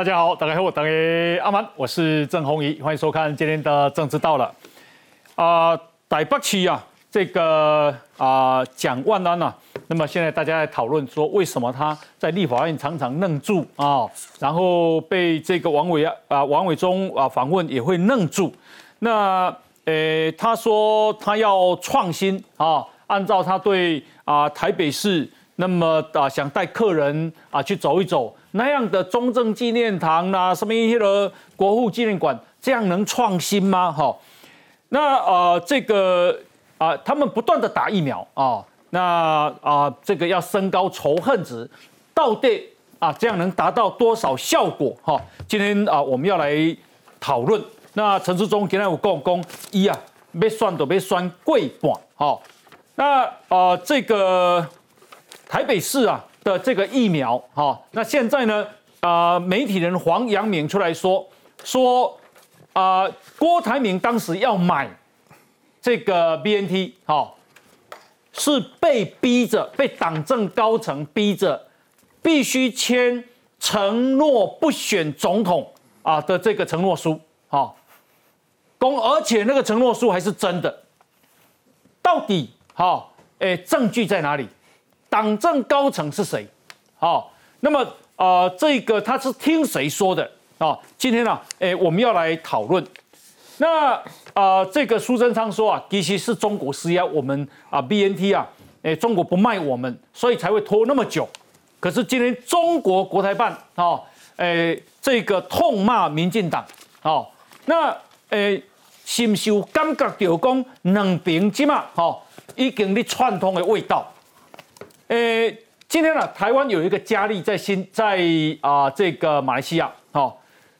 大家好，大家好，我大家阿曼，我是郑宏仪，欢迎收看今天的政治到了。啊，台北区啊，这个啊蒋万安呐，那么现在大家在讨论说，为什么他在立法院常常愣住啊？然后被这个王伟啊王伟忠啊访问也会愣住。那呃，他说他要创新啊，按照他对啊台北市。那么啊，想带客人啊去走一走那样的中正纪念堂啦，什么一些的国父纪念馆，这样能创新吗？哈，那呃，这个啊，他们不断的打疫苗啊，那啊，这个要升高仇恨值，到底啊，这样能达到多少效果？哈，今天啊，我们要来讨论。那陈志忠今天有讲讲一啊，要算都要算贵半，哈，那啊，这个。台北市啊的这个疫苗，哈，那现在呢，啊，媒体人黄阳明出来说说，啊，郭台铭当时要买这个 BNT，哈，是被逼着，被党政高层逼着，必须签承诺不选总统啊的这个承诺书，哈，公，而且那个承诺书还是真的，到底，哈，哎，证据在哪里？党政高层是谁？好，那么呃，这个他是听谁说的啊？今天呢，哎，我们要来讨论。那啊，这个苏贞昌说啊，其实是中国施压我们啊，B N T 啊，哎，中国不卖我们，所以才会拖那么久。可是今天中国国台办啊，哎，这个痛骂民进党啊，那哎，是不是有感觉到讲两边即嘛，好，已经咧串通的味道？呃，今天呢，台湾有一个佳丽在新在啊这个马来西亚，哦，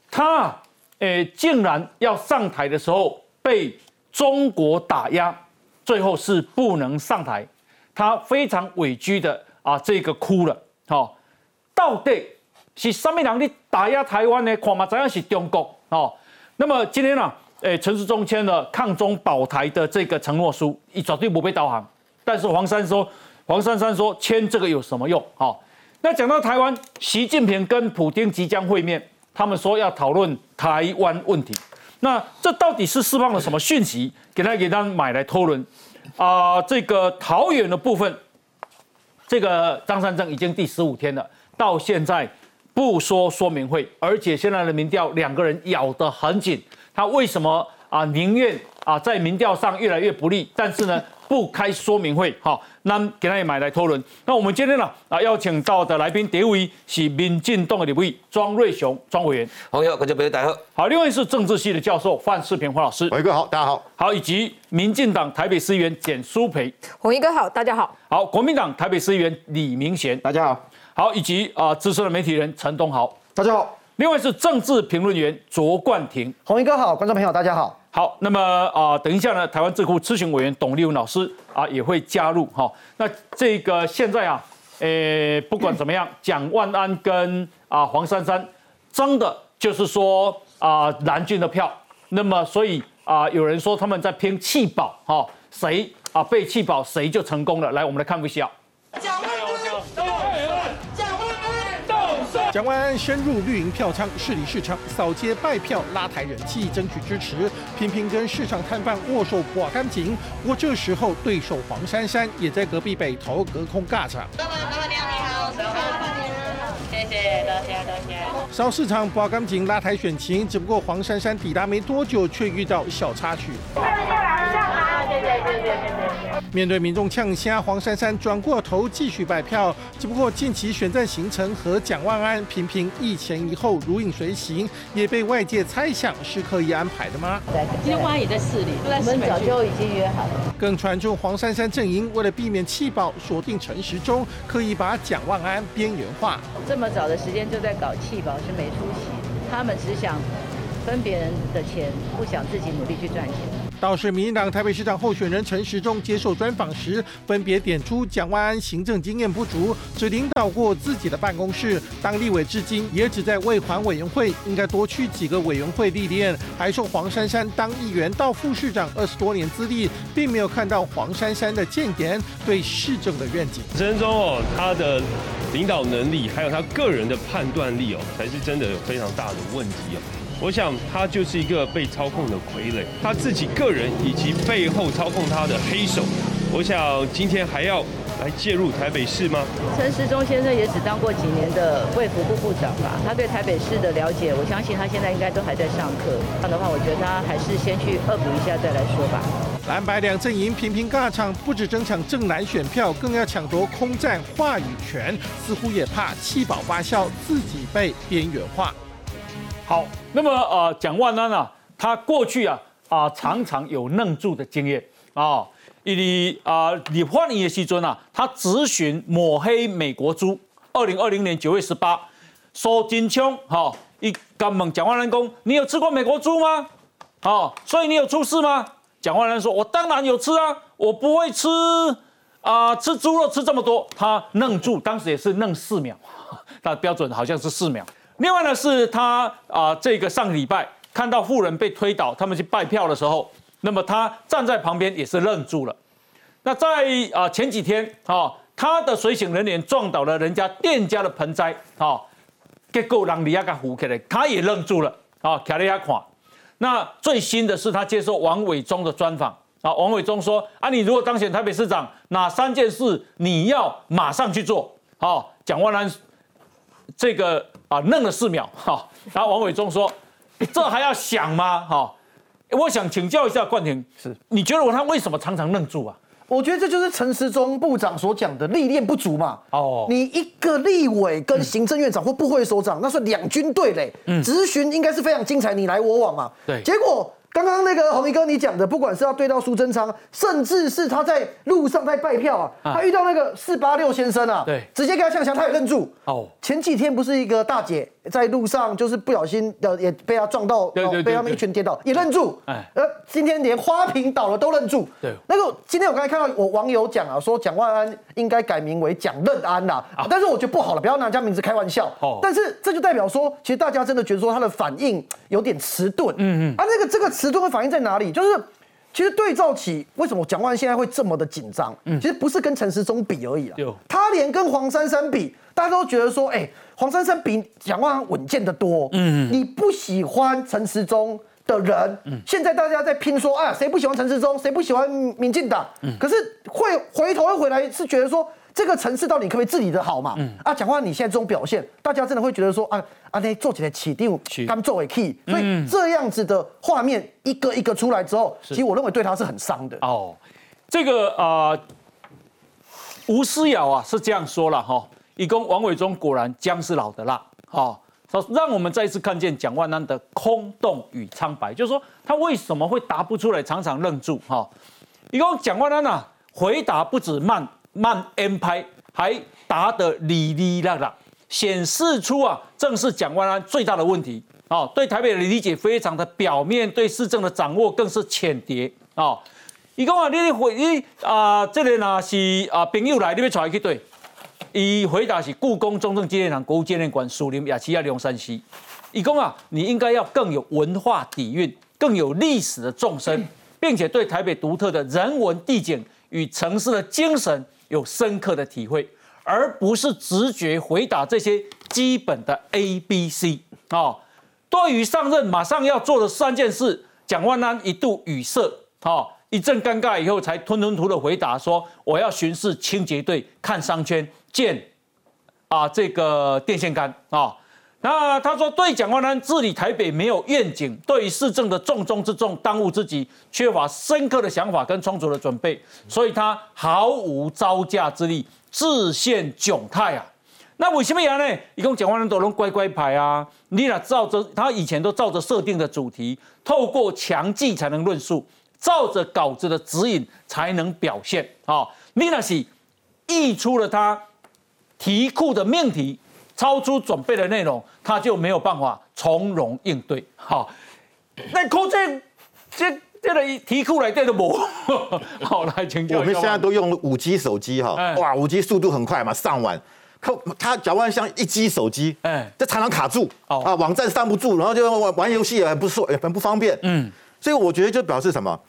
他呃竟然要上台的时候被中国打压，最后是不能上台，他非常委屈的啊这个哭了，哦，到底是什么人你打压台湾呢？看嘛，怎样是中国哦？那么今天呢，诶陈世忠签了抗中保台的这个承诺书，一绝对不被导航，但是黄山说。黄珊珊说：“签这个有什么用？好，那讲到台湾，习近平跟普京即将会面，他们说要讨论台湾问题。那这到底是释放了什么讯息？给他给他买来讨论啊？这个桃园的部分，这个张三正已经第十五天了，到现在不说说明会，而且现在的民调两个人咬得很紧。他为什么啊？宁愿啊在民调上越来越不利，但是呢？” 不开说明会，好，那给他也买来讨论。那我们今天呢啊邀请到的来宾，第一位是民进党的立委庄瑞雄庄委员，朋友，各位朋友大家好。好，另外是政治系的教授范世平范老师，伟哥好，大家好。好，以及民进党台北市议员简淑培，红衣哥好，大家好。好，国民党台北市议员李明贤，大家好。好，以及啊资深的媒体人陈东豪，大家好。另外是政治评论员卓冠廷，红衣哥好，观众朋友大家好。好，那么啊，等一下呢，台湾智库咨询委员董立文老师啊也会加入哈。那这个现在啊，诶，不管怎么样，蒋万安跟啊黄珊珊争的就是说啊蓝军的票。那么所以啊，有人说他们在拼气保哈，谁啊被气保谁就成功了。来，我们来看一下。蒋万安深入绿营票仓，市里市场扫街拜票，拉抬人气，争取支持，频频跟市场摊贩握手刮干净。不过这时候，对手黄珊珊也在隔壁北头隔空尬场。老板，老板娘你好，谢谢，多谢多谢。扫市场刮干净，拉抬选情，只不过黄珊珊抵达没多久，却遇到小插曲。面对民众呛虾，黄珊珊转过头继续摆票。只不过近期选战行程和蒋万安频频一前一后如影随形，也被外界猜想是刻意安排的吗？今天万安也在市里，我们早就已经约好了。更传出黄珊珊阵营为了避免气爆，锁定陈时中，刻意把蒋万安边缘化。这么早的时间就在搞气爆是没出息，他们只想分别人的钱，不想自己努力去赚钱。倒是民进党台北市长候选人陈时中接受专访时，分别点出蒋万安行政经验不足，只领导过自己的办公室，当立委至今也只在卫环委员会，应该多去几个委员会历练。还说黄珊珊当议员到副市长二十多年资历，并没有看到黄珊珊的建言对市政的愿景。陈中哦，他的领导能力，还有他个人的判断力哦，才是真的有非常大的问题哦。我想他就是一个被操控的傀儡，他自己个人以及背后操控他的黑手。我想今天还要来介入台北市吗？陈时中先生也只当过几年的卫福部部长吧，他对台北市的了解，我相信他现在应该都还在上课。这样的话，我觉得他还是先去恶补一下再来说吧。蓝白两阵营频频尬场，不止争抢正蓝选票，更要抢夺空战话语权，似乎也怕气保发酵，自己被边缘化。好，那么呃，蒋万安啊，他过去啊啊常常有愣住的经验啊，以啊李焕英的时尊啊，他咨询抹黑美国猪，二零二零年九月十八，苏金枪哈，一刚问蒋万安公，你有吃过美国猪吗？好，所以你有出事吗？蒋万安说，我当然有吃啊，我不会吃啊，吃猪肉吃这么多，他愣住，当时也是愣四秒，他标准好像是四秒。另外呢，是他啊，这个上个礼拜看到富人被推倒，他们去拜票的时候，那么他站在旁边也是愣住了。那在啊前几天啊，他的随行人员撞倒了人家店家的盆栽啊，结果让李亚给扶起来，他也愣住了啊，卡利亚垮。那最新的是他接受王伟忠的专访啊，王伟忠说啊，你如果当选台北市长，哪三件事你要马上去做？好，蒋万安这个。啊，愣了四秒，哈，然后王伟忠说：“这还要想吗？哈，我想请教一下冠廷，是你觉得我他为什么常常愣住啊？我觉得这就是陈时中部长所讲的历练不足嘛。哦，你一个立委跟行政院长或部会首长，那是两军对垒，咨询应该是非常精彩，你来我往嘛。对，结果。刚刚那个红衣哥你讲的，不管是要对到苏贞昌，甚至是他在路上在拜票啊，他遇到那个四八六先生啊，对，直接给他呛枪，他也愣住。哦，前几天不是一个大姐在路上就是不小心的也被他撞到，被他们一群跌倒，也愣住。哎，呃，今天连花瓶倒了都愣住。对，那个今天我刚才看到我网友讲啊，说蒋万安应该改名为蒋任安呐，但是我觉得不好了，不要拿人家名字开玩笑。哦，但是这就代表说，其实大家真的觉得说他的反应有点迟钝。嗯嗯，啊，那个这个。迟钝的反应在哪里？就是，其实对照起为什么蒋万现在会这么的紧张？嗯，其实不是跟陈时中比而已啊。他连跟黄珊珊比，大家都觉得说，哎，黄珊珊比蒋万稳健的多。嗯，你不喜欢陈时中的人，嗯现在大家在拼说，啊，谁不喜欢陈时中？谁不喜欢民进党？嗯，可是会回头会回来是觉得说。这个城市到底可不可以治理的好嘛？嗯啊，讲话你现在这种表现，大家真的会觉得说啊啊，那做起来起定刚作为 key，所以这样子的画面一个一个出来之后，其实我认为对他是很伤的哦。这个啊，吴思瑶啊是这样说了哈，一共王伟忠果然姜是老的辣哈，说让我们再一次看见蒋万安的空洞与苍白，就是说他为什么会答不出来，常常愣住哈。一共蒋万安呐，回答不止慢。慢 M 拍还答得哩哩啦啦，显示出啊，正是蒋万安最大的问题哦。对台北的理解非常的表面，对市政的掌握更是浅碟哦。伊讲啊，你你回你啊，这个呢是啊朋友来，你要带去对？伊回答是故宫中正纪念堂国务纪念馆属林雅琪亚龙山西。伊讲啊，你应该要更有文化底蕴，更有历史的纵深，并且对台北独特的人文地景与城市的精神。有深刻的体会，而不是直觉回答这些基本的 A、B、C 啊。对于上任马上要做的三件事，蒋万安一度语塞，啊，一阵尴尬以后，才吞吞吐吐的回答说：“我要巡视清洁队，看商圈，建啊这个电线杆啊。”那他说，对蒋万安治理台北没有愿景，对于市政的重中之重、当务之急，缺乏深刻的想法跟充足的准备，所以他毫无招架之力，自陷窘态啊。那为什么样呢？一共蒋万安都能乖乖牌啊，你俩照着他以前都照着设定的主题，透过强记才能论述，照着稿子的指引才能表现啊。你那是溢出了他题库的命题。超出准备的内容，他就没有办法从容应对。好，那可这这这个题库来对的不？好，来请教。我们现在都用五 G 手机哈，哇，五 G 速度很快嘛，上网，他他假如像一 G 手机，哎，这常常卡住，啊，网站上不住，然后就玩玩游戏也很不也很不方便。嗯，所以我觉得就表示什么？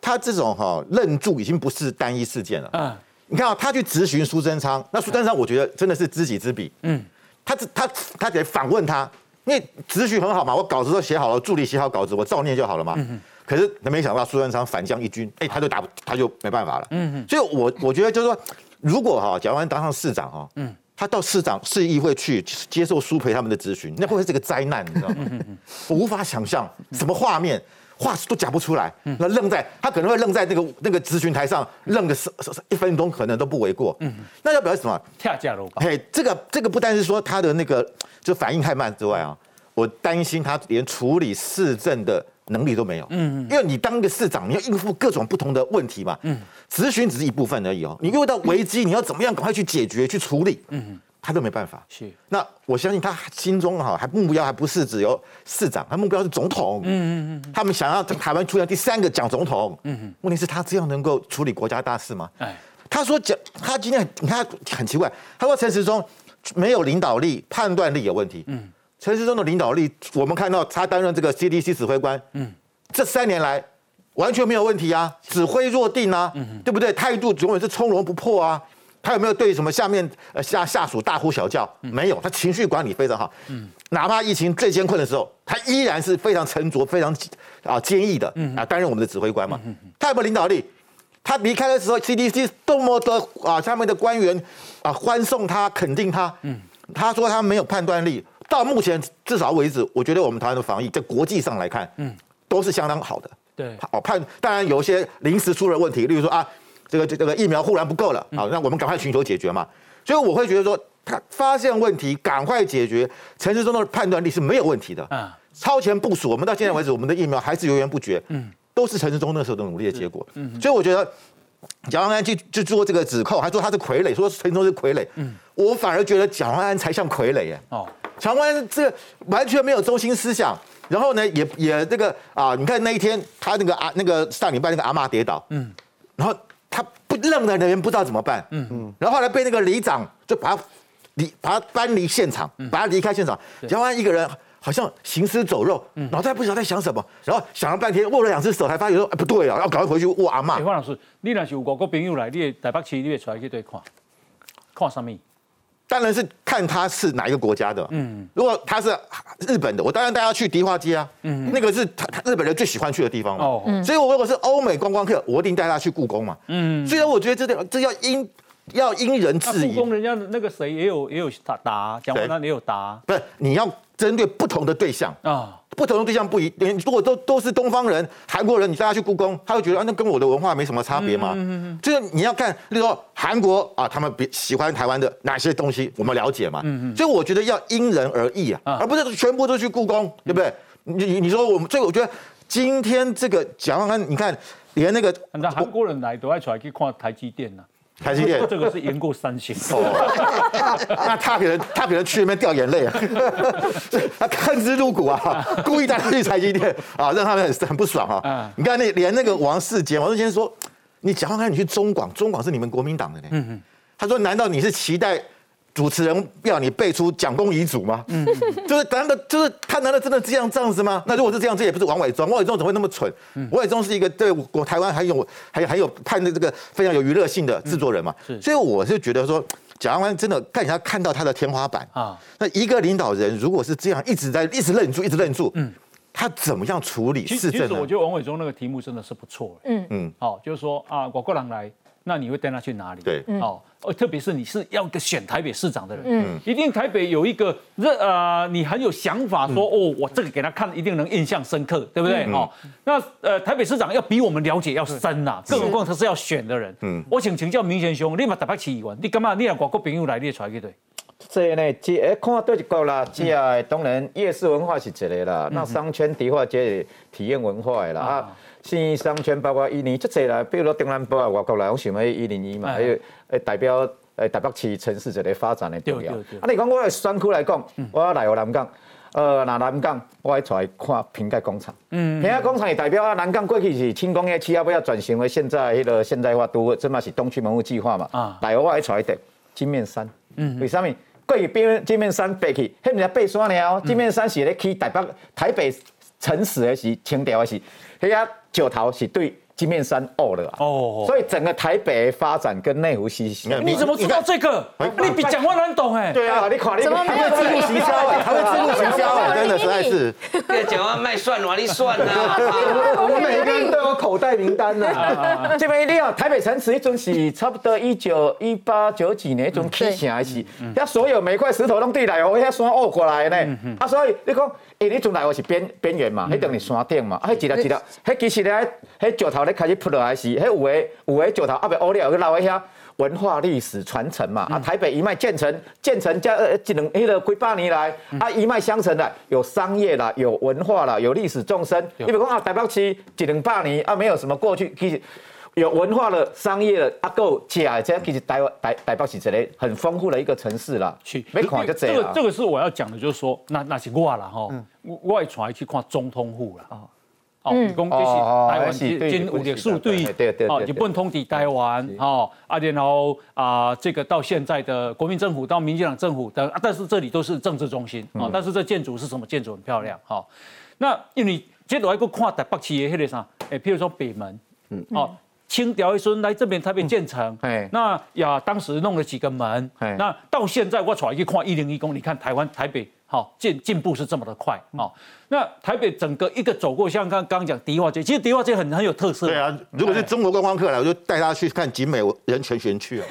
他这种哈愣住已经不是单一事件了。嗯。你看啊，他去咨询苏贞昌，那苏贞昌我觉得真的是知己知彼，嗯，他他他得反问他，因为咨询很好嘛，我稿子都写好了，助理写好稿子，我照念就好了嘛。嗯可是他没想到苏贞昌反将一军，哎，他就打他就没办法了。嗯嗯，所以我我觉得就是说，如果哈蒋万安当上市长哈，嗯，他到市长市议会去接受苏培他们的咨询，那会不会是个灾难？你知道吗？我无法想象什么画面。话都讲不出来，那愣在他可能会愣在那个那个咨询台上愣个十一分钟，可能都不为过。嗯，那要表示什么？跳价了嘿，这个这个不单是说他的那个就反应太慢之外啊，我担心他连处理市政的能力都没有。嗯嗯，因为你当一个市长，你要应付各种不同的问题嘛。嗯，咨询只是一部分而已哦，你遇到危机，你要怎么样赶快去解决去处理？嗯。他都没办法，是。那我相信他心中哈还目标还不是只有市长，他目标是总统。嗯嗯嗯。他们想要在台湾出现第三个蒋总统。嗯嗯。问题是，他这样能够处理国家大事吗？哎。他说讲，他今天你看很奇怪，他说陈时中没有领导力，判断力有问题。嗯。陈时中的领导力，我们看到他担任这个 CDC 指挥官，嗯，这三年来完全没有问题啊，指挥若定啊，嗯对不对？态度永远是从容不迫啊。他有没有对什么下面呃下下属大呼小叫？没有，他情绪管理非常好。嗯，哪怕疫情最艰困的时候，他依然是非常沉着、非常啊坚毅的啊担任我们的指挥官嘛。嗯他有没有领导力？他离开的时候，CDC 多么的啊下面的官员啊欢送他、肯定他。嗯，他说他没有判断力。到目前至少为止，我觉得我们台湾的防疫在国际上来看，嗯，都是相当好的。对，哦判当然有一些临时出了问题，例如说啊。这个这个疫苗忽然不够了，好，那我们赶快寻求解决嘛。所以我会觉得说，他发现问题，赶快解决。陈时中的判断力是没有问题的，嗯，超前部署。我们到现在为止，我们的疫苗还是源源不绝，嗯，都是陈时中那时候的努力的结果。嗯，所以我觉得蒋万安去去做这个指控，还说他是傀儡，说陈时中是傀儡，嗯，我反而觉得蒋万安才像傀儡耶。哦，蒋万安这完全没有中心思想，然后呢，也也这个啊，你看那一天他那个啊那个上礼拜那个阿妈跌倒，嗯，然后。他不愣的人不知道怎么办，嗯。嗯，然后后来被那个里长就把他离把他搬离现场，把他离开现场。蒋万安一个人好像行尸走肉，脑袋不知道在想什么，然后想了半天，握了两只手，才发现说，哎不对啊，要赶快回去握阿妈。方老师，你若是有外国朋友来，你台北市你会出来去对看，看什么？当然是看他是哪一个国家的。嗯，如果他是日本的，我当然带他去迪化街啊。嗯，那个是他他日本人最喜欢去的地方嘛。哦，所以我如果是欧美观光客，我一定带他去故宫嘛。嗯，虽然我觉得这这要因要因人制宜。故宫人家那个谁也有也有答答，讲完他也有答。不是你要针对不同的对象啊。不同的对象不一，如果都都是东方人、韩国人，你带他去故宫，他会觉得啊，那跟我的文化没什么差别嘛。就是你要看，例如说韩国啊，他们比喜欢台湾的哪些东西，我们了解嘛。所以我觉得要因人而异啊，而不是全部都去故宫，对不对？你你说我们，所以我觉得今天这个蒋万安，你看连那个那韩国人来都爱出来去看台积电呢。台积电这个是赢过三星哦，那他可能他可能去那边掉眼泪啊，他恨之入骨啊，故意带他去台积电啊，让他们很很不爽啊。你看那连那个王世坚，王世坚说，你讲看你去中广，中广是你们国民党的呢。他说，难道你是期待？主持人要你背出蒋公遗嘱吗？嗯，就是难道就是他难道真的这样这样子吗？那如果是这样，这也不是王伟忠，王伟忠怎么会那么蠢？王伟忠是一个对我台湾还有还还有判的这个非常有娱乐性的制作人嘛。所以我是觉得说，蒋万安真的看起来看到他的天花板啊。那一个领导人如果是这样一直在一直愣住，一直愣住，嗯，他怎么样处理市政？其实我觉得王伟忠那个题目真的是不错，嗯嗯，好，就是说啊，我过人来。那你会带他去哪里？对，哦，特别是你是要个选台北市长的人，嗯，一定台北有一个热呃，你很有想法，说哦，我这个给他看，一定能印象深刻，对不对？哦，那呃，台北市长要比我们了解要深呐，更何况他是要选的人。嗯，我请请教明贤兄，你嘛台北市议员，你干嘛？你让外国朋友来，你出来去对？这呢，这看对一个啦，这啊，当然夜市文化是一个啦，那商圈的话，这体验文化的啦啊。新商圈包括伊年，这些啦，比如说中南部啊、外国来，我想要一零一嘛，还有诶代表诶台北市城市一个发展的重要。啊，你讲我选区来讲，我要来湖南港，呃，那南港我爱出来看瓶盖工厂。嗯，瓶盖工厂也代表啊，南港过去是轻工业区，要，不要转型为现在迄个现代化都，这嘛是东区门户计划嘛。啊，来我爱出来的金面山。嗯，为什么？过去边金面山爬去，迄毋是爬山了，金面山是咧去台北台北城市的是清朝的是，遐。石头是对金面山哦了啊。哦所以整个台北发展跟内湖息息相关。你怎么知道这个？你比蒋万安懂哎。对啊，你看你怎么没有自入行销哎，还会自入行销哎，真的实在是。这讲话卖蒜哪里蒜啊？我们每个人都有口袋名单呢。这边一定要台北城池一阵是差不多一九一八九几年一种起成的是，遐所有每块石头拢对来哦，遐山凹过来的呢。啊，所以你讲，诶，你从来我是边边缘嘛，迄等于山顶嘛，啊，迄一粒一粒，迄其实咧，迄石头咧开始铺落来时，迄有诶有诶石头啊，未乌了，去留喺遐。文化历史传承嘛，啊，台北一脉建成，建成加呃，一两迄个几百年来，啊，一脉相承的，有商业啦，有文化啦，有历史纵深。你比如讲啊，台北市一两百年啊，没有什么过去，其实有文化的、商业的，啊，够假，这其实台湾台台北是一个很丰富的一个城市啦。去，没看就这样。这个这个是我要讲的，就是说，那那是我啦哈，我我会传去看总统府啦。哦，你讲这是台湾今有历史对。对对哦，日本统治台湾哦啊，然后啊，这个到现在的国民政府到民进党政府的，但是这里都是政治中心啊，但是这建筑是什么建筑？很漂亮哈。那因为接着还个看台北市的迄个啥，诶，譬如说北门，嗯，哦。清朝一孙来这边台北建成，那呀当时弄了几个门，那到现在我出来去看一零一公，你看台湾台北好进进步是这么的快哦。那台北整个一个走过，像刚刚讲迪化街，其实迪化街很很有特色。对啊，如果是中国观光客来，我就带他去看景美人权园区啊。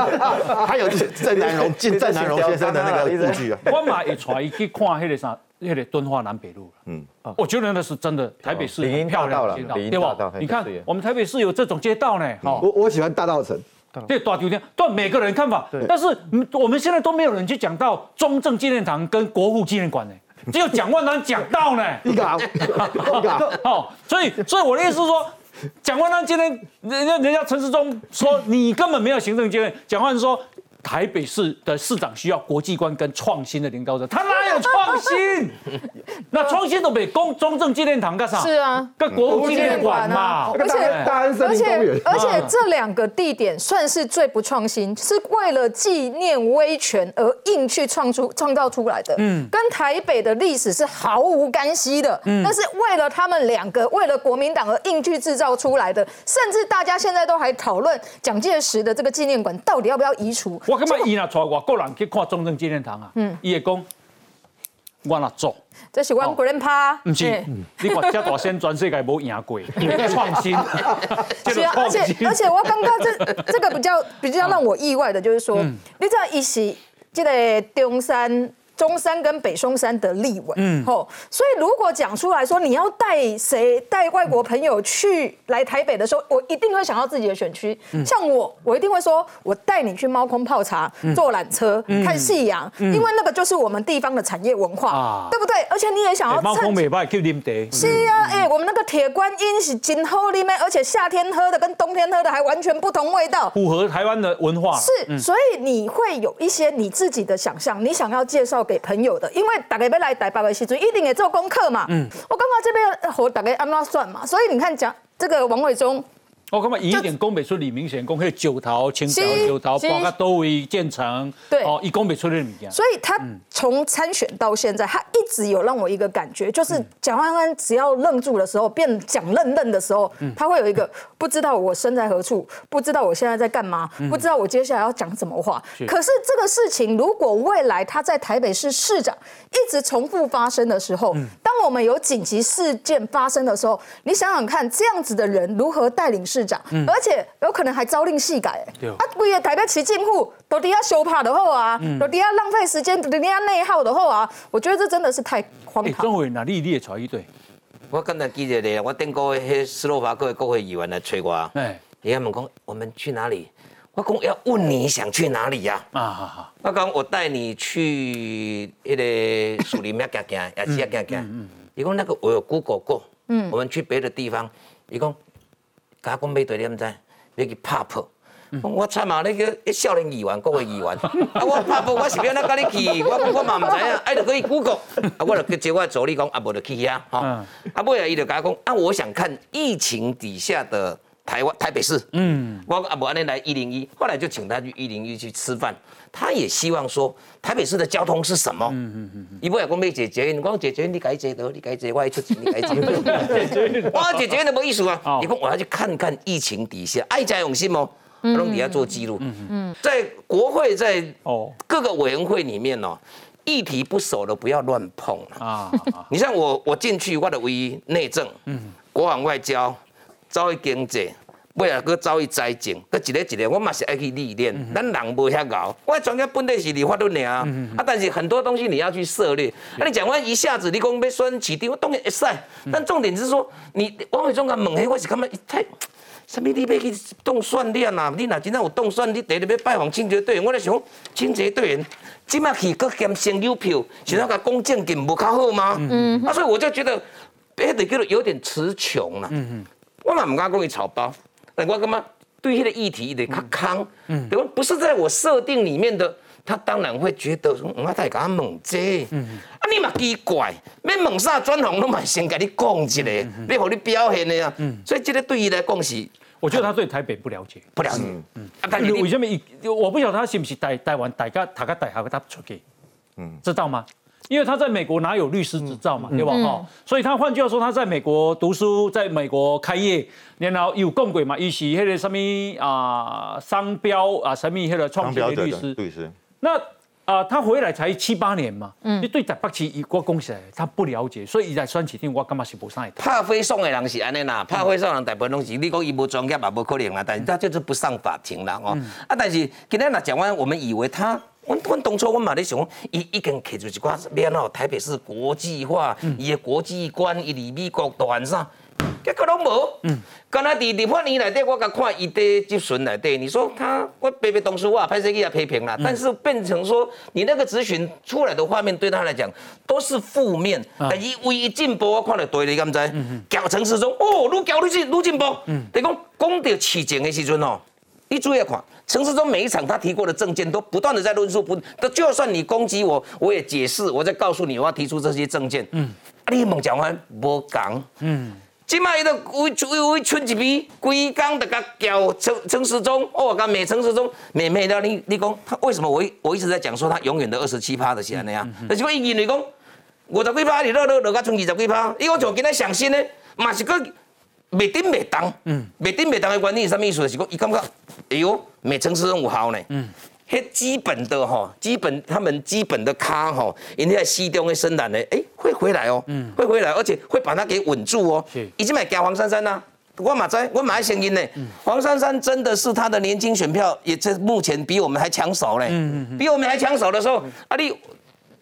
还有郑南荣进郑南荣先生的那个故居啊。我嘛也出来去看那个啥。那个敦化南北路嗯，我觉得那是真的，台北市很漂亮的街道，对吧？你看我们台北市有这种街道呢，我我喜欢大道城，对，大酒店，对每个人看法，但是我们现在都没有人去讲到中正纪念堂跟国父纪念馆呢，只有蒋万安讲到呢，一个，一个，好，所以，所以我的意思是说，蒋万安今天人家人家陈世忠说你根本没有行政经验，蒋万安说。台北市的市长需要国际观跟创新的领导者，他哪有创新？那创新都被公中正纪念堂干啥？是啊，跟国父纪念馆嘛。而且而且而且这两个地点算是最不创新，是为了纪念威权而硬去创出创造出来的。嗯，跟台北的历史是毫无干系的。嗯，那是为了他们两个，为了国民党而硬去制造出来的。甚至大家现在都还讨论蒋介石的这个纪念馆到底要不要移除。我感觉伊若带外国人去看中正纪念堂啊，伊会讲我若做，这是我个人趴，不是，你看这大先全世界无赢过，创新，是啊，而且而且我刚刚这这个比较比较让我意外的就是说，你知道伊是这个中山。中山跟北松山的立委，嗯，吼，所以如果讲出来说你要带谁带外国朋友去来台北的时候，我一定会想到自己的选区。像我，我一定会说，我带你去猫空泡茶、坐缆车、看夕阳，因为那个就是我们地方的产业文化，对不对？而且你也想要猫空美拜去啉茶，是啊，哎，我们那个铁观音是真好啉的，而且夏天喝的跟冬天喝的还完全不同味道，符合台湾的文化。是，所以你会有一些你自己的想象，你想要介绍。给朋友的，因为大家要来台北的时候，一定也做功课嘛。嗯，我刚刚这边和大家按那算嘛，所以你看讲这个王伟忠。我感觉以一点讲不出李明贤讲，迄九桃、青条、九桃，包括都为建成，对，哦，伊讲不出的物件。所以他从参选到现在，他一直有让我一个感觉，就是蒋万安只要愣住的时候，变蒋愣愣的时候，他会有一个不知道我身在何处，不知道我现在在干嘛，不知道我接下来要讲什么话。可是这个事情，如果未来他在台北市市长一直重复发生的时候，当我们有紧急事件发生的时候，你想想看，这样子的人如何带领市？市长，而且有可能还朝令夕改。啊，规个台北市政府都底下修怕的好啊，都底下浪费时间，都底下内耗的好啊。我觉得这真的是太荒唐。中委哪里你也传一对？我刚才记得咧，我顶个迄斯洛伐克国会议员来催我，哎，伊们讲我们去哪里？我讲要问你想去哪里呀？啊，好好。我讲我带你去迄个树林遐行行，也是遐行行。伊讲那个我有 Google 过，嗯，我们去别的地方，伊讲。甲讲买对你毋知，要去拍破。我惨啊！你叫一少年议员，国会议员。啊，我拍破，我是要哪甲你去？我我嘛毋知影，哎，就可以 Google。啊，我就去接我助理讲，啊，无就去遐。吼。啊，尾啊，伊就甲讲，啊，我想看疫情底下的。台湾台北市，嗯，我啊不安尼来一零一，后来就请他去一零一去吃饭，他也希望说台北市的交通是什么？嗯嗯嗯，伊不要讲要解决，你讲解决你该解得，你该解我出钱，你该解，我解决的没意思啊！你讲我要去看看疫情底下，爱家用心哦，弄底下做记录，嗯嗯，在国会在哦。各个委员会里面哦，议题不熟的不要乱碰啊！你像我我进去我的唯一内政，嗯，国防外交。遭遇经济，尾来搁走去财政，搁一个一个，我嘛是爱去历练。咱人无遐高，我专业本地是理法论尔啊。啊，但是很多东西你要去涉猎。啊，你讲完一下子，你讲要选起定，我当然会使。但重点是说，你王伟忠甲问迄，我是感觉太，什么你要去动算练啊？你若真正有动算，你第日要拜访清洁队员，我咧想，清洁队员即马去搁兼先邮票，是那个公正金无较好吗？嗯。啊，所以我就觉得，迄个叫做有点词穷啦。嗯嗯。我嘛唔敢讲伊草包，但我干嘛对迄个议题得较康，嗯，对不？不是在我设定里面的，他当然会觉得说，我太敢猛这，嗯，啊你嘛奇怪，要猛啥专行，拢嘛先跟你讲一下，要互你表现的呀，嗯，所以这个对于来讲是，我觉得他对台北不了解，不了解，嗯，啊，但是为什么？我不晓得他是不是台台湾大家读个大学他出去，嗯，知道吗？因为他在美国哪有律师执照嘛，对吧？哈，所以他换句话说，他在美国读书，在美国开业，然后有共轨嘛，一起那个什么啊商标啊，什么那个创新的律师。律师。那啊，他回来才七八年嘛，嗯，对台北市我讲起来，他不了解，所以伊在选起定，我干嘛是不上来？怕飞送的人是安尼啦，怕飞送人大部分拢是，你讲伊无专业嘛，无可能啦，但是他就是不上法庭啦，哦，啊，但是今天那讲完，我们以为他。我我当初我嘛咧想，伊已经摕出一寡变哦，台北市国际化，伊的国际观，伊离美国大啥，结果拢无。嗯，刚才伫立法年内底，我甲看伊的质询内底，你说他，我白白当初我也拍摄去批评啦，但是变成说，你那个咨询出来的画面对他来讲都是负面，但伊唯一进步，我看了对你敢知？教城市中，哦，愈教愈进愈进步。嗯，等于讲讲到市政的时阵哦。你注意看，陈世忠每一场他提过的证件都不断的在论述，不，就算你攻击我，我也解释，我在告诉你我要提出这些证件。嗯，啊你猛讲完无讲。嗯，今麦伊都为为为春一笔，规工的甲叫陈陈世忠，哦，甲美陈世忠，美美的你你讲他为什么我我一直在讲说他永远的二十七趴的是安尼啊？但是我伊认为讲五十几趴，你落落落甲剩二十几趴，伊我就今仔上新呢，嘛是个。袂顶袂当，嗯，袂顶袂当的原因是啥意思？就是讲，伊感觉，哎呦，每城市有好呢，嗯，迄基本的吼，基本他们基本的卡吼，因在西中的深蓝呢，哎，会回来哦，嗯，会回来，而且会把它给稳住哦，是，已经买加黄珊珊呐，我马在，我马声音呢，黄珊珊真的是他的年轻选票，也在目前比我们还抢手嘞，嗯嗯比我们还抢手的时候，啊你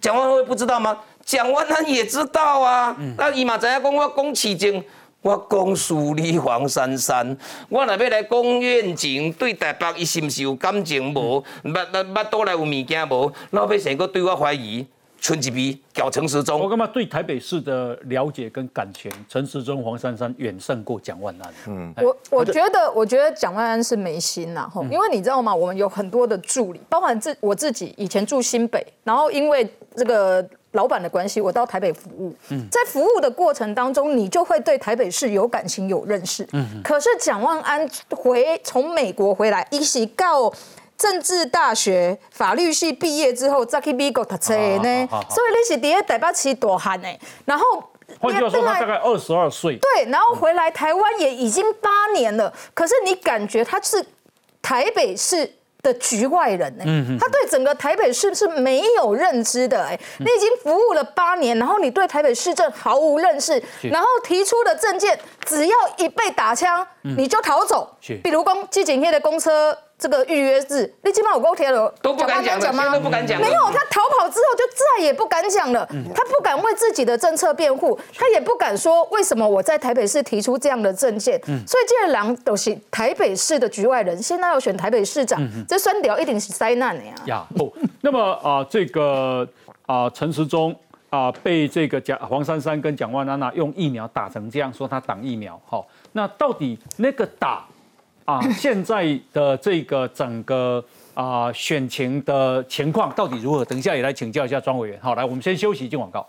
蒋万会不知道吗？蒋万安也知道啊，那伊嘛知影讲我讲市政。我讲梳理黄珊珊，我若要来讲愿景，对台北伊是毋是有感情无？捌捌捌倒来有物件无？老百姓佫对我怀疑，春一笔叫陈时中。我感觉对台北市的了解跟感情，陈时中、黄珊珊远胜过蒋万安。嗯，我我觉得，我觉得蒋万安是没心呐，吼，因为你知道吗？我们有很多的助理，包含自我自己以前住新北，然后因为这个。老板的关系，我到台北服务，在服务的过程当中，你就会对台北市有感情、有认识。可是蒋万安回从美国回来，一起告政治大学法律系毕业之后，再去美国读册呢，所以你是第一台北市大汉呢。然后换句话说，他大概二十二岁。对，然后回来台湾也已经八年了，可是你感觉他是台北市。的局外人呢？他对整个台北市是没有认知的哎，你已经服务了八年，然后你对台北市政毫无认识，然后提出的证件，只要一被打枪，你就逃走。比如公基警业的公车。这个预约制，你起码我跟我贴了，都不敢讲吗？都不敢讲。没有，他逃跑之后就再也不敢讲了。他不敢为自己的政策辩护，他也不敢说为什么我在台北市提出这样的政见。所以这两都是台北市的局外人，现在要选台北市长，这酸屌一定是灾难的呀。呀，不，那么啊，这个啊，陈时中啊，被这个蒋黄珊珊跟蒋万安娜用疫苗打成这样，说他挡疫苗，好，那到底那个打？啊，现在的这个整个啊选情的情况到底如何？等一下也来请教一下庄委员。好，来，我们先休息，进广告。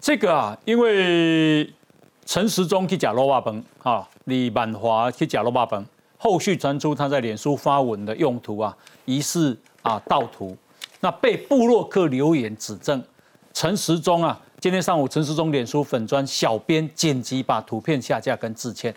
这个啊，因为陈时中去假罗巴崩啊，李满华去假罗巴崩，后续传出他在脸书发文的用途啊，疑似啊盗图，那被布洛克留言指证陈时中啊，今天上午陈时中脸书粉砖小编紧急把图片下架跟致歉。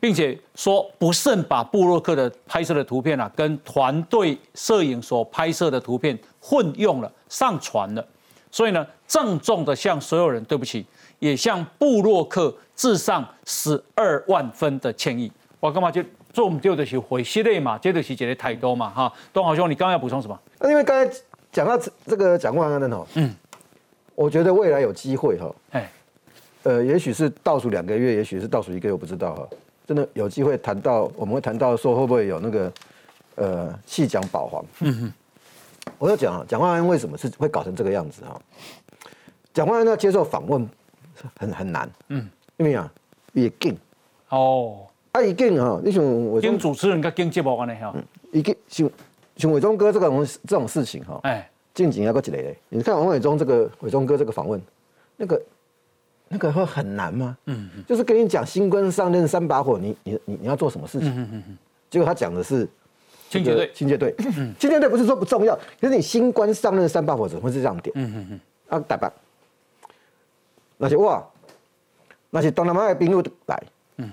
并且说不慎把布洛克的拍摄的图片啊，跟团队摄影所拍摄的图片混用了，上传了。所以呢，郑重的向所有人对不起，也向布洛克致上十二万分的歉意。我干嘛就做我们丢的是回系列嘛，接着是解的太多嘛哈。东豪兄，你刚刚要补充什么？那因为刚才讲到这个蒋万安的哦，嗯，我觉得未来有机会哈，哎，呃，也许是倒数两个月，也许是倒数一个月，我不知道哈。真的有机会谈到，我们会谈到说会不会有那个，呃，弃蒋保皇。嗯哼，我要讲啊，蒋万安为什么是会搞成这个样子哈？蒋万安要接受访问很很难，嗯，因为啊，也劲哦，啊一劲哈，你想我跟主持人跟跟节目安尼哈，一个像像伟忠哥这种这种事情哈，哎，近景要个几类你看王伟忠这个伟忠哥这个访问，那个。那个会很难吗？嗯，就是跟你讲新官上任三把火，你你你你要做什么事情？嗯嗯嗯结果他讲的是清洁队，清洁队，清洁队不是说不重要，可是你新官上任三把火怎么会是这样点？嗯嗯嗯。啊，大白，那是我，那是东南亚的兵路来，嗯，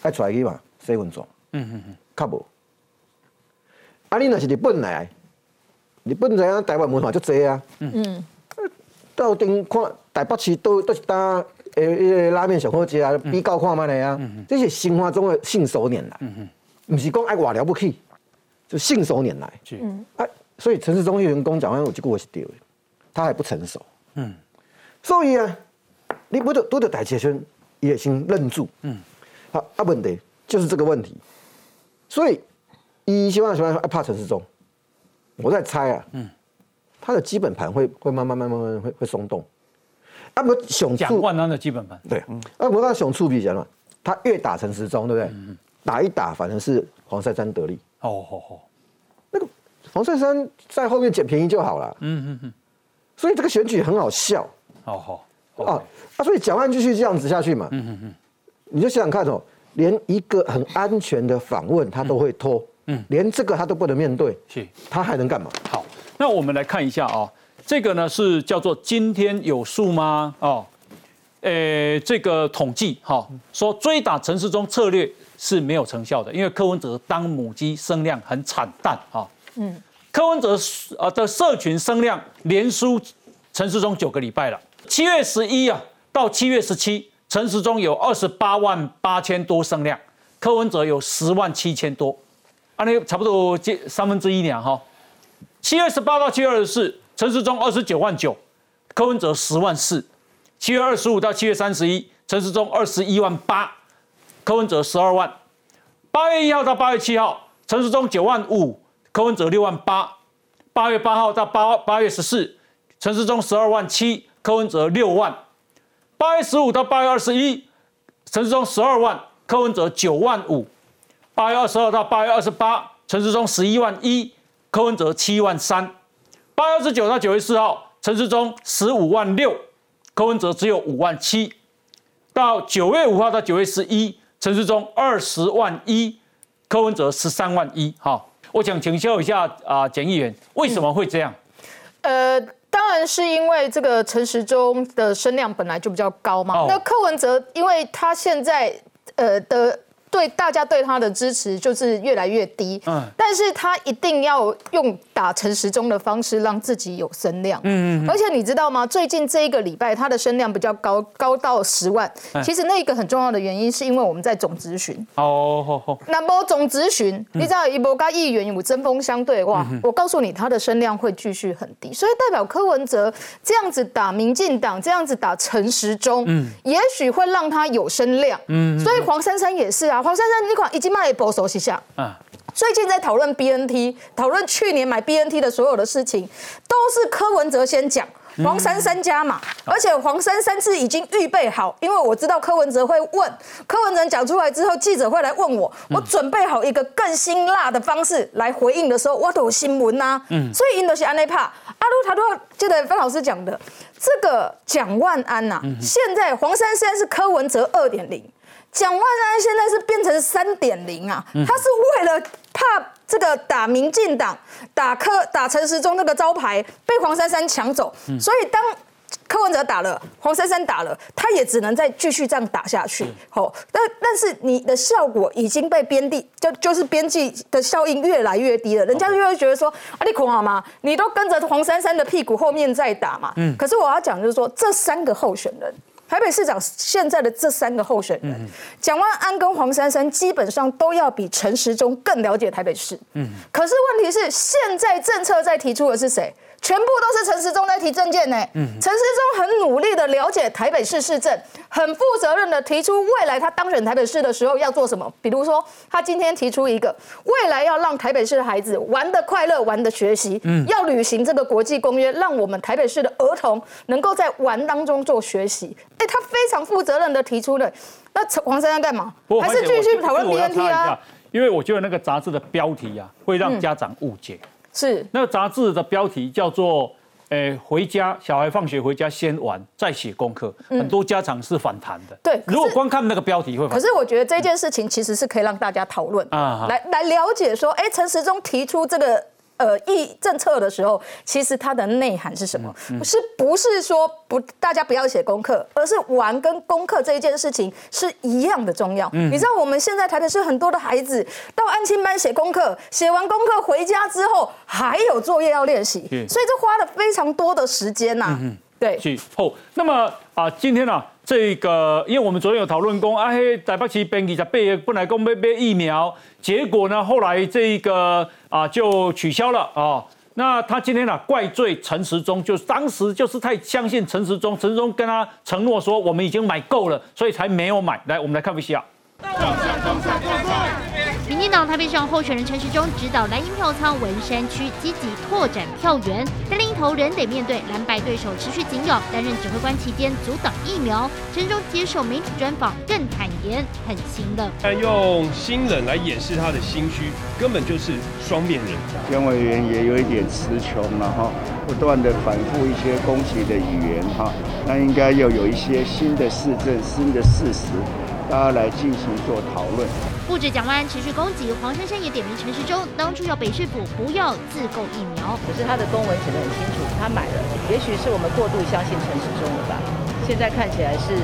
爱出来去嘛，洗分装，嗯嗯嗯，较无。啊，你那是日本来，日本这样台湾文化就这啊，嗯。嗯。到顶看台北市都都是搭诶，迄个拉面小吃街啊，比较看嘛的啊，这是生活中的信手拈来，不是讲爱话了不起，就信手拈来。嗯，啊，所以陈世忠员工讲完，我就过是对的，他还不成熟。嗯，所以啊，你不得都得大学生也先认住。嗯，好，啊问题就是这个问题，所以伊希望喜欢说怕陈世忠，我在猜啊。嗯。他的基本盘会会慢慢慢慢慢会会松动，啊不，熊蒋万安的基本盘对，啊不，那熊触比讲嘛，他越打陈时中，对不对？打一打，反正是黄珊珊得利。哦哦哦，那个黄珊珊在后面捡便宜就好了。嗯嗯嗯，所以这个选举很好笑。哦好啊，啊所以蒋万继续这样子下去嘛。嗯嗯嗯，你就想想看哦，连一个很安全的访问他都会拖，嗯，连这个他都不能面对，是，他还能干嘛？好。那我们来看一下啊，这个呢是叫做今天有数吗？哦，呃，这个统计哈，说追打陈世忠策略是没有成效的，因为柯文哲当母鸡声量很惨淡啊。嗯，柯文哲呃的社群声量连输陈世忠九个礼拜了。七月十一啊到七月十七，陈世忠有二十八万八千多声量，柯文哲有十万七千多，啊，那差不多接三分之一两哈。七月十八到七月二十四，陈时中二十九万九，柯文哲十万四。七月二十五到七月三十一，陈时中二十一万八，柯文哲十二万。八月一号到八月七号，陈时中九万五，柯文哲六万八。八月八号到八八月十四，陈时中十二万七，柯文哲六万。八月十五到八月二十一，陈时中十二万，柯文哲九万五。八月二十二到八月二十八，陈时中十一万一。柯文哲七万三，八月二十九到九月四号，陈世忠十五万六，柯文哲只有五万七。到九月五号到九月十一，陈世忠二十万一，柯文哲十三万一。哈，我想请教一下啊，简议员，为什么会这样？呃，当然是因为这个陈时中的声量本来就比较高嘛。那柯文哲，因为他现在呃的。对大家对他的支持就是越来越低，嗯，但是他一定要用打陈时中的方式让自己有声量，嗯嗯，而且你知道吗？最近这一个礼拜他的声量比较高，高到十万。其实那一个很重要的原因是因为我们在总咨询，哦，好好。那么总咨询，你知道一波跟议员有针锋相对哇，我告诉你他的声量会继续很低，所以代表柯文哲这样子打民进党，这样子打陈时中，嗯，也许会让他有声量，嗯，所以黄珊珊也是啊。黄珊珊，你看已经卖保守一下。嗯，最近在讨论 BNT，讨论去年买 BNT 的所有的事情，都是柯文哲先讲，黄珊珊加嘛，而且黄珊珊是已经预备好，因为我知道柯文哲会问，柯文哲讲出来之后，记者会来问我，我准备好一个更辛辣的方式来回应的时候，我都有新闻呐。嗯，所以印度是安内怕，阿鲁他都记得范老师讲的，这个蒋万安呐，现在黄珊珊是柯文哲二点零，蒋万安现在是变成三点零啊，他是为了怕这个打民进党、打柯、打陈时中那个招牌被黄珊珊抢走，所以当。柯文哲打了，黄珊珊打了，他也只能再继续这样打下去。好，但但是你的效果已经被边地就就是边际的效应越来越低了，人家就会觉得说啊，你恐好吗？你都跟着黄珊珊的屁股后面在打嘛。嗯。可是我要讲就是说，这三个候选人，台北市长现在的这三个候选人，蒋万安跟黄珊珊基本上都要比陈时中更了解台北市。嗯。可是问题是，现在政策在提出的是谁？全部都是陈时中在提政见呢。陈时中很努力的了解台北市市政，很负责任的提出未来他当选台北市的时候要做什么。比如说，他今天提出一个未来要让台北市的孩子玩的快乐，玩的学习，嗯要履行这个国际公约，让我们台北市的儿童能够在玩当中做学习。哎，他非常负责任的提出了。那黄珊珊干嘛？还是继续讨论 BNT 啊？因为我觉得那个杂志的标题呀，会让家长误解。是那个杂志的标题叫做“诶，回家小孩放学回家先玩再写功课”，很多家长是反弹的。对，如果光看那个标题会。可是我觉得这件事情其实是可以让大家讨论啊，来来了解说，哎，陈时中提出这个。呃，议政策的时候，其实它的内涵是什么？是不是说不大家不要写功课，而是玩跟功课这一件事情是一样的重要？你知道我们现在台北市很多的孩子到安亲班写功课，写完功课回家之后还有作业要练习，所以这花了非常多的时间呐。对，是后，那么啊，今天呢，这个，因为我们昨天有讨论过，啊，嘿，台北市编辑在备，本来讲要买疫苗，结果呢，后来这个啊就取消了啊。那他今天呢，怪罪陈时中，就是当时就是太相信陈时中，陈时中跟他承诺说，我们已经买够了，所以才没有买。来，我们来看一下。民进党台北市长候选人陈时中指导蓝营票仓文山区积极拓展票源，但另一头仍得面对蓝白对手持续紧咬。担任指挥官期间阻挡疫苗，陈时中接受媒体专访更坦言很心冷，但用心冷来掩饰他的心虚，根本就是双面人。姜委员也有一点词穷了哈，不断的反复一些攻击的语言哈，那应该要有一些新的事证、新的事实。大家来进行做讨论。不止蒋万安持续攻击，黄珊珊也点名陈时中当初要北市府不要自购疫苗。可是他的公文写得很清楚，他买了。也许是我们过度相信陈时中了吧？现在看起来是。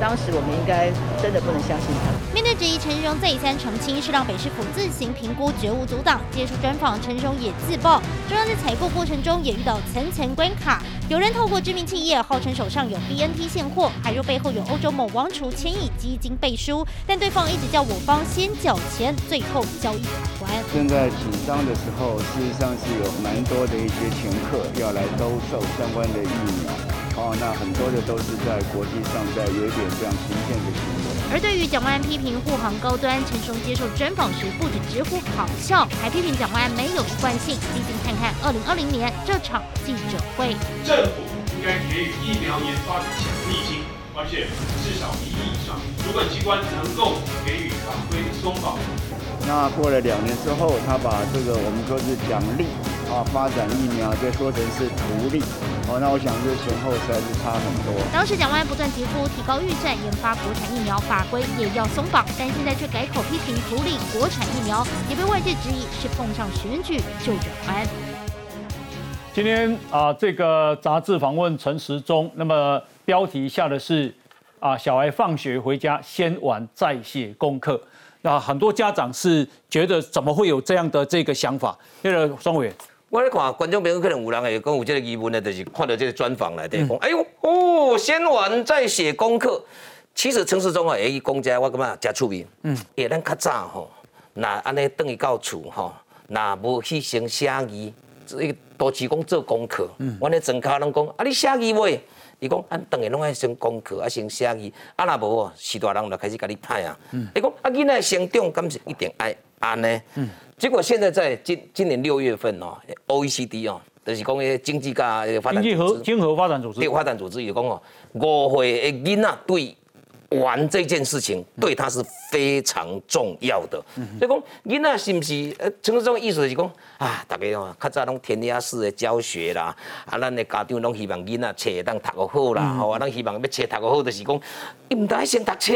当时我们应该真的不能相信他。面对质疑，陈时中再三澄清是让北市府自行评估，绝无阻挡。接受专访，陈时中也自曝，中央在采购过程中也遇到层层关卡。有人透过知名企业号称手上有 BNT 现货，还说背后有欧洲某王储千亿基金背书，但对方一直叫我方先缴钱，最后交易卡关。现在紧张的时候，事实上是有蛮多的一些乘客要来兜售相关的疫苗。哦，那很多的都是在国际上在有一点这样行骗的行为。而对于蒋万安批评护航高端，陈松接受专访时不止直呼好笑，还批评蒋万安没有一贯性。毕竟看看二零二零年这场记者会，政府应该给予疫苗研发奖励金，而且至少一亿以上，主管机关能够给予法规的松绑。那过了两年之后，他把这个我们说是奖励啊，发展疫苗，就说成是福利。哦，那我想这前后实在是差很多。当时蒋万安不断提出提高预算研发国产疫苗，法规也要松绑，但现在却改口批评福利国产疫苗，也被外界质疑是碰上选举就转弯。今天啊，这个杂志访问陈时中，那么标题下的是啊，小孩放学回家先玩再写功课。那很多家长是觉得怎么会有这样的这个想法？那个庄委员，我咧看观众朋友可能有人会讲有这个疑问的，就是看到这个专访来的，讲哎呦哦，先玩再写功课。其实陈世忠啊，伊讲这我感觉真出名。嗯，也咱较早吼，那安尼等于到厝吼，那无去先写字，这个多只讲做功课。嗯，我咧庄卡拢讲啊，你写字未？伊讲，按当然拢爱先功课，啊先写字，啊若无哦，是大人就开始甲你歹啊。伊讲，啊囡仔成长，敢是一定爱安呢？结果现在在今今年六月份哦，OECD 哦，就是讲个经济加发展组织，经合发展组织，发展组织伊讲哦，五岁的囡仔对玩这件事情对他是非常重要的。所以讲，囡仔是不是？呃，陈志忠意思是讲啊，大家哦，较早拢填鸭式的教学啦，啊，咱的家长拢希望囡仔册当读个好啦，吼，啊，咱希望要册读个好，就是讲，伊唔得先读册，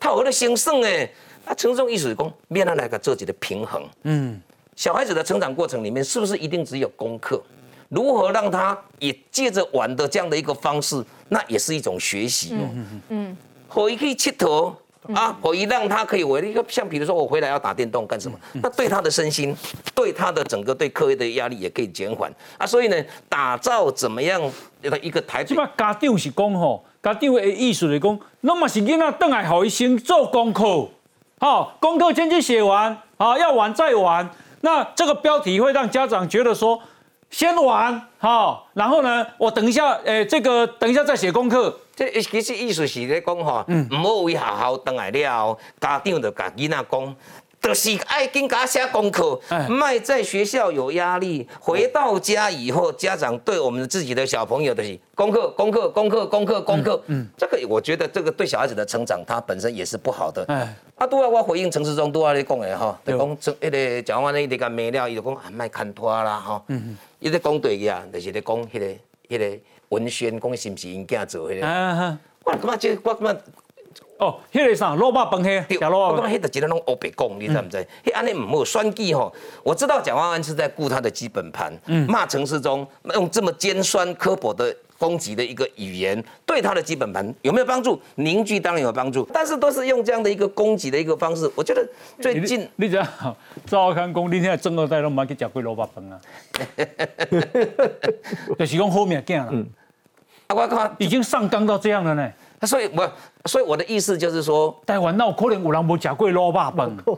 他有咧先算诶。啊，陈志忠意思是讲，免咱来个做一个平衡。嗯，小孩子的成长过程里面，是不是一定只有功课？如何让他也借着玩的这样的一个方式，那也是一种学习。嗯嗯嗯。可以可以佚佗啊，可以让他可以我一个像比如说我回来要打电动干什么？那对他的身心，对他的整个对课业的压力也可以减缓啊。所以呢，打造怎么样的一个台？起码家长是讲吼，家长的意思是讲，那么是囡仔等来好先做功课，好，功课先去写完，好，要玩再玩。那这个标题会让家长觉得说。先玩好，然后呢，我等一下，诶，这个等一下再写功课。这其实意思是咧讲吼，唔好为学校等来了，家长就甲囡仔讲，就是爱跟家写功课，卖在学校有压力，回到家以后，家长对我们自己的小朋友的功课、功课、功课、功课、功课，嗯，这个我觉得这个对小孩子的成长，他本身也是不好的。哎，啊，都要我回应陈世忠，都要咧讲的哈，就讲这迄个讲完咧，伊哋甲骂了，伊就讲啊，卖看拖啦，哈，嗯嗯。伊咧讲对个，就是咧讲迄个、迄个文宣，讲是毋是因囝做迄个？我感觉这，我感觉哦，迄个啥萝卜饭嘿，对，我感觉迄个一个拢乌白讲，你知唔知？迄安尼唔好，选举吼，我知道蒋万安是在顾他的基本盘，骂陈世忠，用这么尖酸刻薄的。攻击的一个语言对他的基本盘有没有帮助？凝聚当然有帮助，但是都是用这样的一个攻击的一个方式。我觉得最近你讲赵康公，你现在正二代都冇去食过萝卜饭啊，就是讲后面见了。啊，我看已经上纲到这样了呢。所以，我所以我的意思就是说，台湾那可能有人无食过卤肉饭。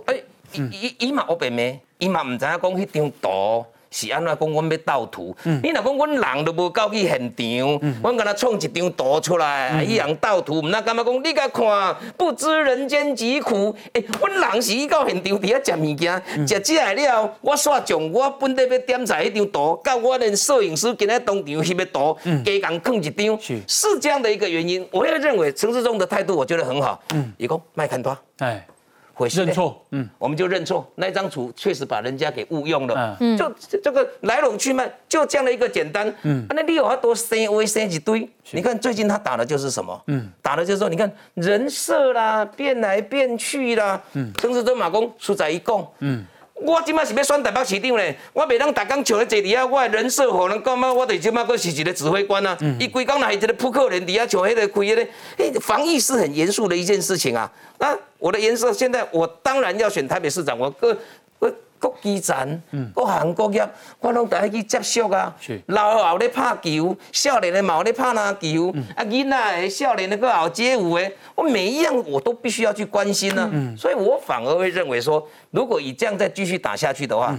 哎，伊伊嘛我白咩？伊嘛唔知影讲迄张图。是安怎讲？阮要盗图，你若讲阮人都无到去现场，阮敢若创一张图出来，伊人盗图，毋那干嘛讲？你甲看，不知人间疾苦。诶，阮人是去到现场伫遐食物件，食起来了，我煞将我本地要点在迄张图，甲我连摄影师今日当场翕的图，加共放一张，是这样的一个原因。我也认为陈世忠的态度，我觉得很好。嗯，伊讲卖看拖，哎。认错，嗯，我们就认错。那张图确实把人家给误用了，嗯，就这个来龙去脉就这样的一个简单，嗯，那你有他多塞微塞几堆，你看最近他打的就是什么，嗯，打的就是说，你看人设啦，变来变去啦，嗯，甚至都马公出仔一共，嗯。我即摆是要选台北市长咧，我袂当逐工笑咧坐伫遐，我人设可能感觉我伫即摆阁是一个指挥官啊。伊规工来一个扑克人伫遐笑迄个开迄个，诶，防疫是很严肃的一件事情啊。那我的颜色现在，我当然要选台北市长，我个。各基层、各行各业，我拢带去接触啊。老后咧拍球，少年的嘛咧拍篮球，啊，囡仔少年的个有街舞诶，我每一样我都必须要去关心呢。所以我反而会认为说，如果以这样再继续打下去的话。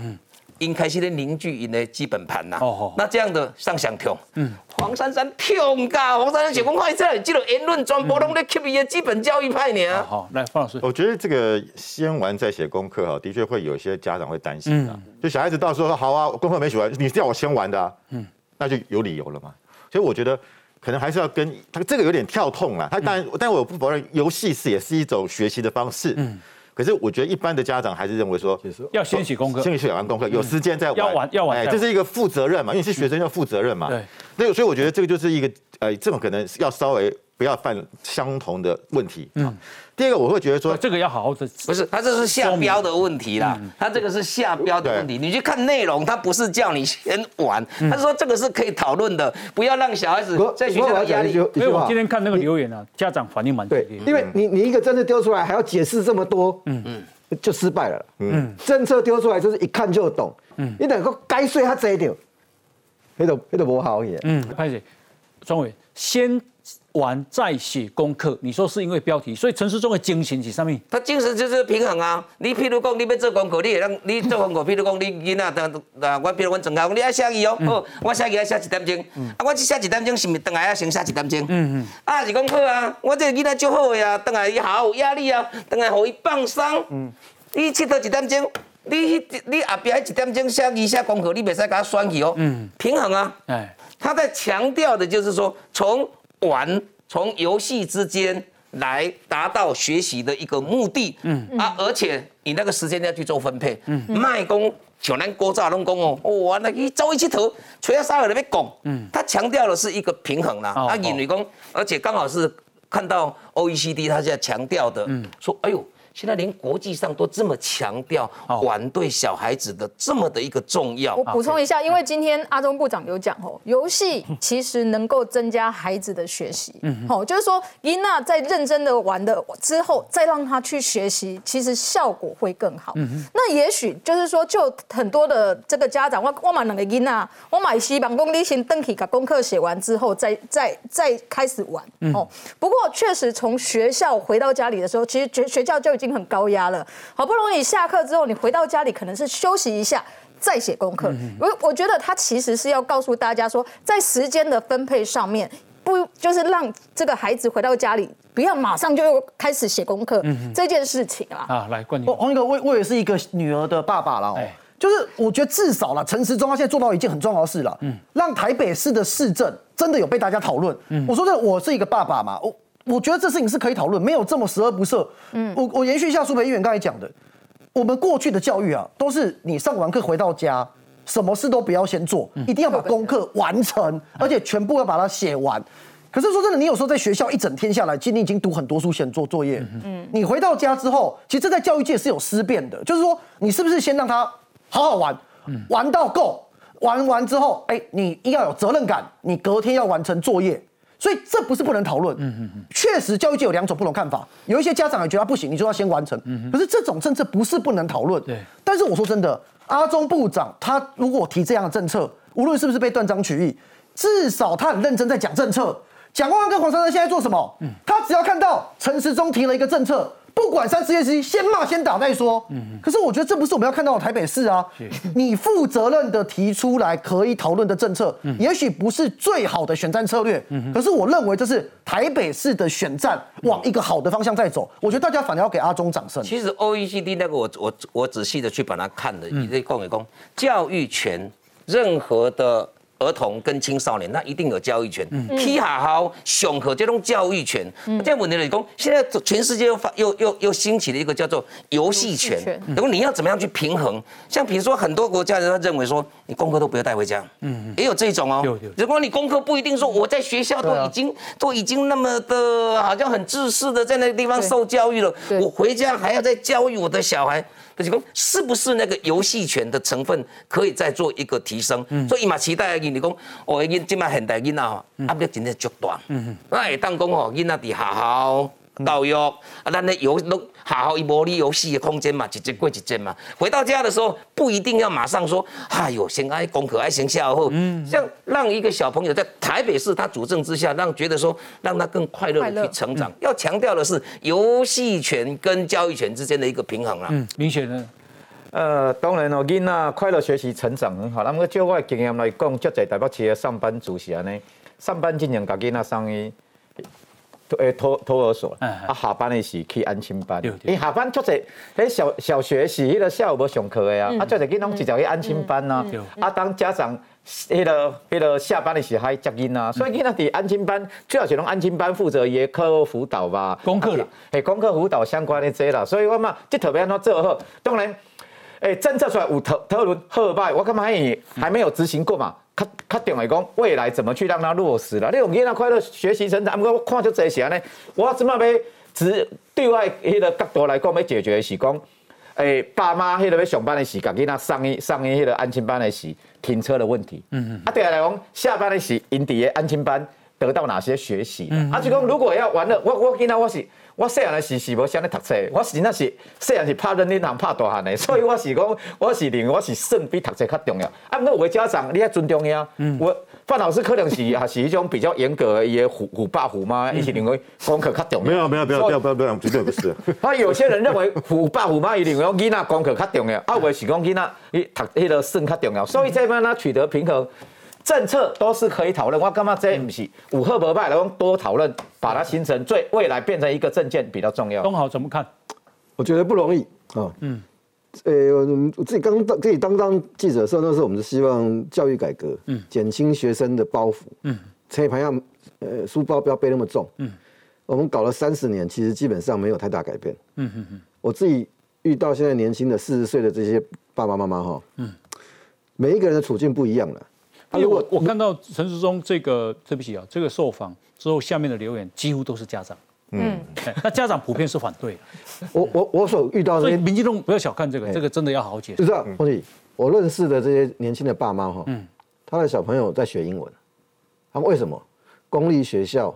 应开始咧凝聚因的基本盘呐。哦，那这样的上想跳，嗯，黄珊珊跳噶，黄珊珊写公开在这种言论全部拢咧吸伊的基本教育派呢。好，来方老师，我觉得这个先玩再写功课哈，的确会有些家长会担心啊，就小孩子到时候说好啊，功课没写完，你叫我先玩的，嗯，那就有理由了嘛。所以我觉得可能还是要跟他这个有点跳痛啊，他当然，但我不否认游戏是也是一种学习的方式，嗯。可是我觉得一般的家长还是认为说，要先写功课，先写完功课，有时间再玩，要玩要玩，这是一个负责任嘛，因为是学生要负责任嘛。对，那所以我觉得这个就是一个呃，这种可能要稍微。不要犯相同的问题。嗯，第二个我会觉得说，这个要好好的，不是他这是下标的问题啦，他这个是下标的问题。你去看内容，他不是叫你先玩，他说这个是可以讨论的，不要让小孩子在学校压力。因为我今天看那个留言啊，家长反应蛮对，因为你你一个政策丢出来还要解释这么多，嗯嗯，就失败了。嗯，政策丢出来就是一看就懂。嗯，你等个该税他这一点，那都那都不好演。嗯，潘姐，庄伟先。完再写功课，你说是因为标题，所以陈世忠的精神是什么？他精神就是平衡啊！你譬如讲，你要做功课，你也让 你做功课。譬如讲，你囡仔等啊，我譬如我正考，你爱写字哦，好，我写字爱写一点钟，啊，我只写一点钟，是毋是等下要先写一点钟？嗯嗯。啊，是讲好啊，我这个囡仔足好呀，等下伊好有压力啊，等下互伊放松。嗯。你佚佗一点钟，你你后边一点钟写字写功课，你袂使甲他选去哦。嗯。平衡啊！哎，他在强调的就是说从。玩从游戏之间来达到学习的一个目的。嗯啊，而且你那个时间要去做分配。嗯，卖工像咱郭炸拢讲哦，哇，那一周一起头，除了三个人要讲。嗯，他强调的是一个平衡啦。啊，引为工，而且刚好是看到 OECD 他现在强调的，嗯，说哎呦。现在连国际上都这么强调玩对小孩子的这么的一个重要。我补充一下，因为今天阿中部长有讲哦，游戏其实能够增加孩子的学习。嗯，好，就是说伊娜在认真的玩的之后，再让他去学习，其实效果会更好。嗯那也许就是说，就很多的这个家长，我我买两个伊娜，我买西板工，你先登起把功课写完之后，再再再开始玩。哦，不过确实从学校回到家里的时候，其实学学校就已经。已经很高压了，好不容易下课之后，你回到家里可能是休息一下，再写功课。我我觉得他其实是要告诉大家说，在时间的分配上面，不就是让这个孩子回到家里不要马上就又开始写功课这件事情啊。啊，来冠我一个我我也是一个女儿的爸爸了哦，就是我觉得至少了陈时中他现在做到一件很重要的事了，嗯，让台北市的市政真的有被大家讨论。我说的我是一个爸爸嘛，我。我觉得这事情是可以讨论，没有这么十恶不赦。嗯，我我延续一下苏培议员刚才讲的，我们过去的教育啊，都是你上完课回到家，什么事都不要先做，一定要把功课完成，而且全部要把它写完。可是说真的，你有时候在学校一整天下来，其实你已经读很多书，先做作业。嗯，你回到家之后，其实这在教育界是有思辨的，就是说你是不是先让他好好玩，玩到够，玩完之后，哎，你要有责任感，你隔天要完成作业。所以这不是不能讨论，嗯嗯嗯，确实教育界有两种不同看法，有一些家长也觉得不行，你就要先完成，嗯可是这种政策不是不能讨论，对。但是我说真的，阿中部长他如果提这样的政策，无论是不是被断章取义，至少他很认真在讲政策。蒋万安跟黄珊珊现在做什么？嗯，他只要看到陈时中提了一个政策。不管三十页之先骂先打再说。嗯，可是我觉得这不是我们要看到的台北市啊。你负责任的提出来可以讨论的政策，也许不是最好的选战策略。嗯，可是我认为这是台北市的选战往一个好的方向在走。我觉得大家反而要给阿中掌声。其实 OECD 那个我我我仔细的去把它看了，你这供给公教育权任何的。儿童跟青少年，那一定有教育权。K 好好熊和这种教育权，这样问题来讲，现在全世界又发又又又兴起了一个叫做游戏权。如果你要怎么样去平衡？像比如说很多国家人他认为说，你功课都不要带回家。嗯，也有这种哦。如果你功课不一定说我在学校都已经都已经那么的，好像很自私的在那个地方受教育了，我回家还要再教育我的小孩。就是讲，是不是那个游戏权的成分可以再做一个提升？所以伊嘛期待你你讲，哦，因即卖现代囡仔吼，压力真正足大。那会当讲吼，囡仔伫学校。教育啊，咱咧游都好好一模拟游戏的空间嘛，一节过一节嘛。回到家的时候，不一定要马上说，哎呦，先爱功课，爱先下后。嗯，像让一个小朋友在台北市他主政之下，让觉得说，让他更快乐的去成长。要强调的是游戏权跟教育权之间的一个平衡啊。嗯，明显的。呃，当然哦，囡仔快乐学习成长很好。那么就我的经验来讲，就在台北市的上班族是安尼，上班经常甲囡仔送伊。诶，托托儿所，啊，下班的时去安亲班。你下班做者，迄小小学是迄个下午无上课的啊，啊，做者囡拢直接去安亲班呐。啊，当家长，迄个迄个下班的时还接囡仔，所以囡仔伫安亲班，最好是拢安亲班负责伊课后辅导吧。功课啦，诶，功课辅导相关的这啦，所以我嘛，即特别安怎做好。当然，诶，政策出来有讨讨论好歹，我感觉伊还没有执行过嘛。较较重要讲未来怎么去让它落实了？你用囡仔快乐学习成长，不过看就这些呢。我怎么要只对外迄个角度来讲，要解决的是讲，诶，爸妈迄个要上班的时，甲囡仔上一上一迄个安亲班的时，停车的问题。嗯嗯。啊，第二来讲，下班的时，因伫个安亲班得到哪些学习？嗯。啊，就讲如果要玩了，我我囡仔我是。我细汉的时是无啥咧读册，我是那是细汉是拍人领行拍大汉的，所以我是讲我是认为我是算比读册较重要。啊，那有个家长你要尊重呀。嗯。我范老师可能是也是一种比较严格的，也虎虎爸虎妈，伊是认为功课较重要。没有没有没有不要不要不要，绝对不是。啊，有些人认为虎爸虎妈伊认为囡仔功课较重要，啊，有是讲囡仔伊读迄个算较重要，所以这边呢取得平衡。政策都是可以讨论，我干嘛这不是五贺不败，然后多讨论，把它形成最未来变成一个政见比较重要。东豪怎么看？我觉得不容易啊。嗯，呃，我自己刚当自己当当记者的时候，那时候我们是希望教育改革，嗯，减轻学生的包袱，嗯，车牌要呃书包不要背那么重，嗯，我们搞了三十年，其实基本上没有太大改变。嗯嗯嗯，我自己遇到现在年轻的四十岁的这些爸爸妈妈哈，嗯，每一个人的处境不一样了。我我看到陈世忠这个，对不起啊，这个受访之后下面的留言几乎都是家长。嗯，那家长普遍是反对 的。我我我所遇到的，所以民进党不要小看这个，这个真的要好好解释。就这样，我认识的这些年轻的爸妈哈，嗯，他的小朋友在学英文，他们为什么公立学校？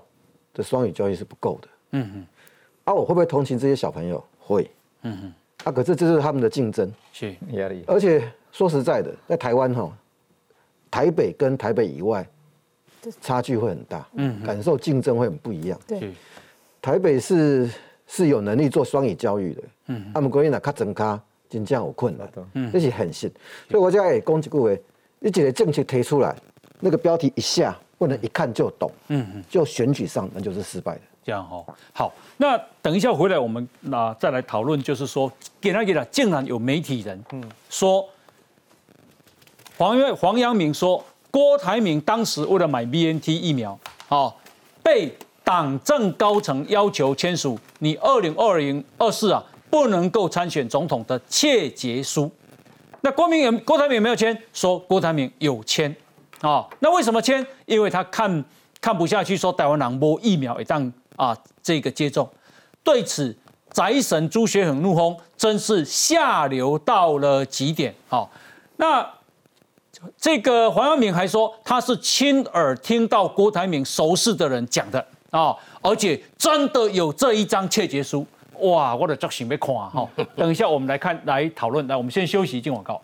的双语教育是不够的，嗯哼，啊，我会不会同情这些小朋友？会，嗯哼，啊，可是这是他们的竞争，是压力。而且说实在的，在台湾哈，台北跟台北以外，差距会很大，嗯，感受竞争会很不一样。对，台北是是有能力做双语教育的，嗯，他们国呢，卡整卡真正有困难，嗯，这是很信。所以我就讲一句话，你这个政策提出来，那个标题一下。不能一看就懂，嗯嗯，就选举上那就是失败的，这样哦。好，那等一下回来我们那再来讨论，就是说，给他给他，竟然有媒体人，嗯，说黄黄阳明说郭台铭当时为了买 BNT 疫苗，哦，被党政高层要求签署你二零二零二四啊不能够参选总统的切结书，那郭明有郭台铭没有签，说郭台铭有签。啊，那为什么签？因为他看看不下去，说台湾人摸疫苗一旦啊这个接种，对此宅神朱学恒怒轰，真是下流到了极点。好，那这个黄耀明还说他是亲耳听到郭台铭熟识的人讲的啊，而且真的有这一张切结书。哇，我的作品被看哈。等一下我们来看来讨论，来我们先休息进广告。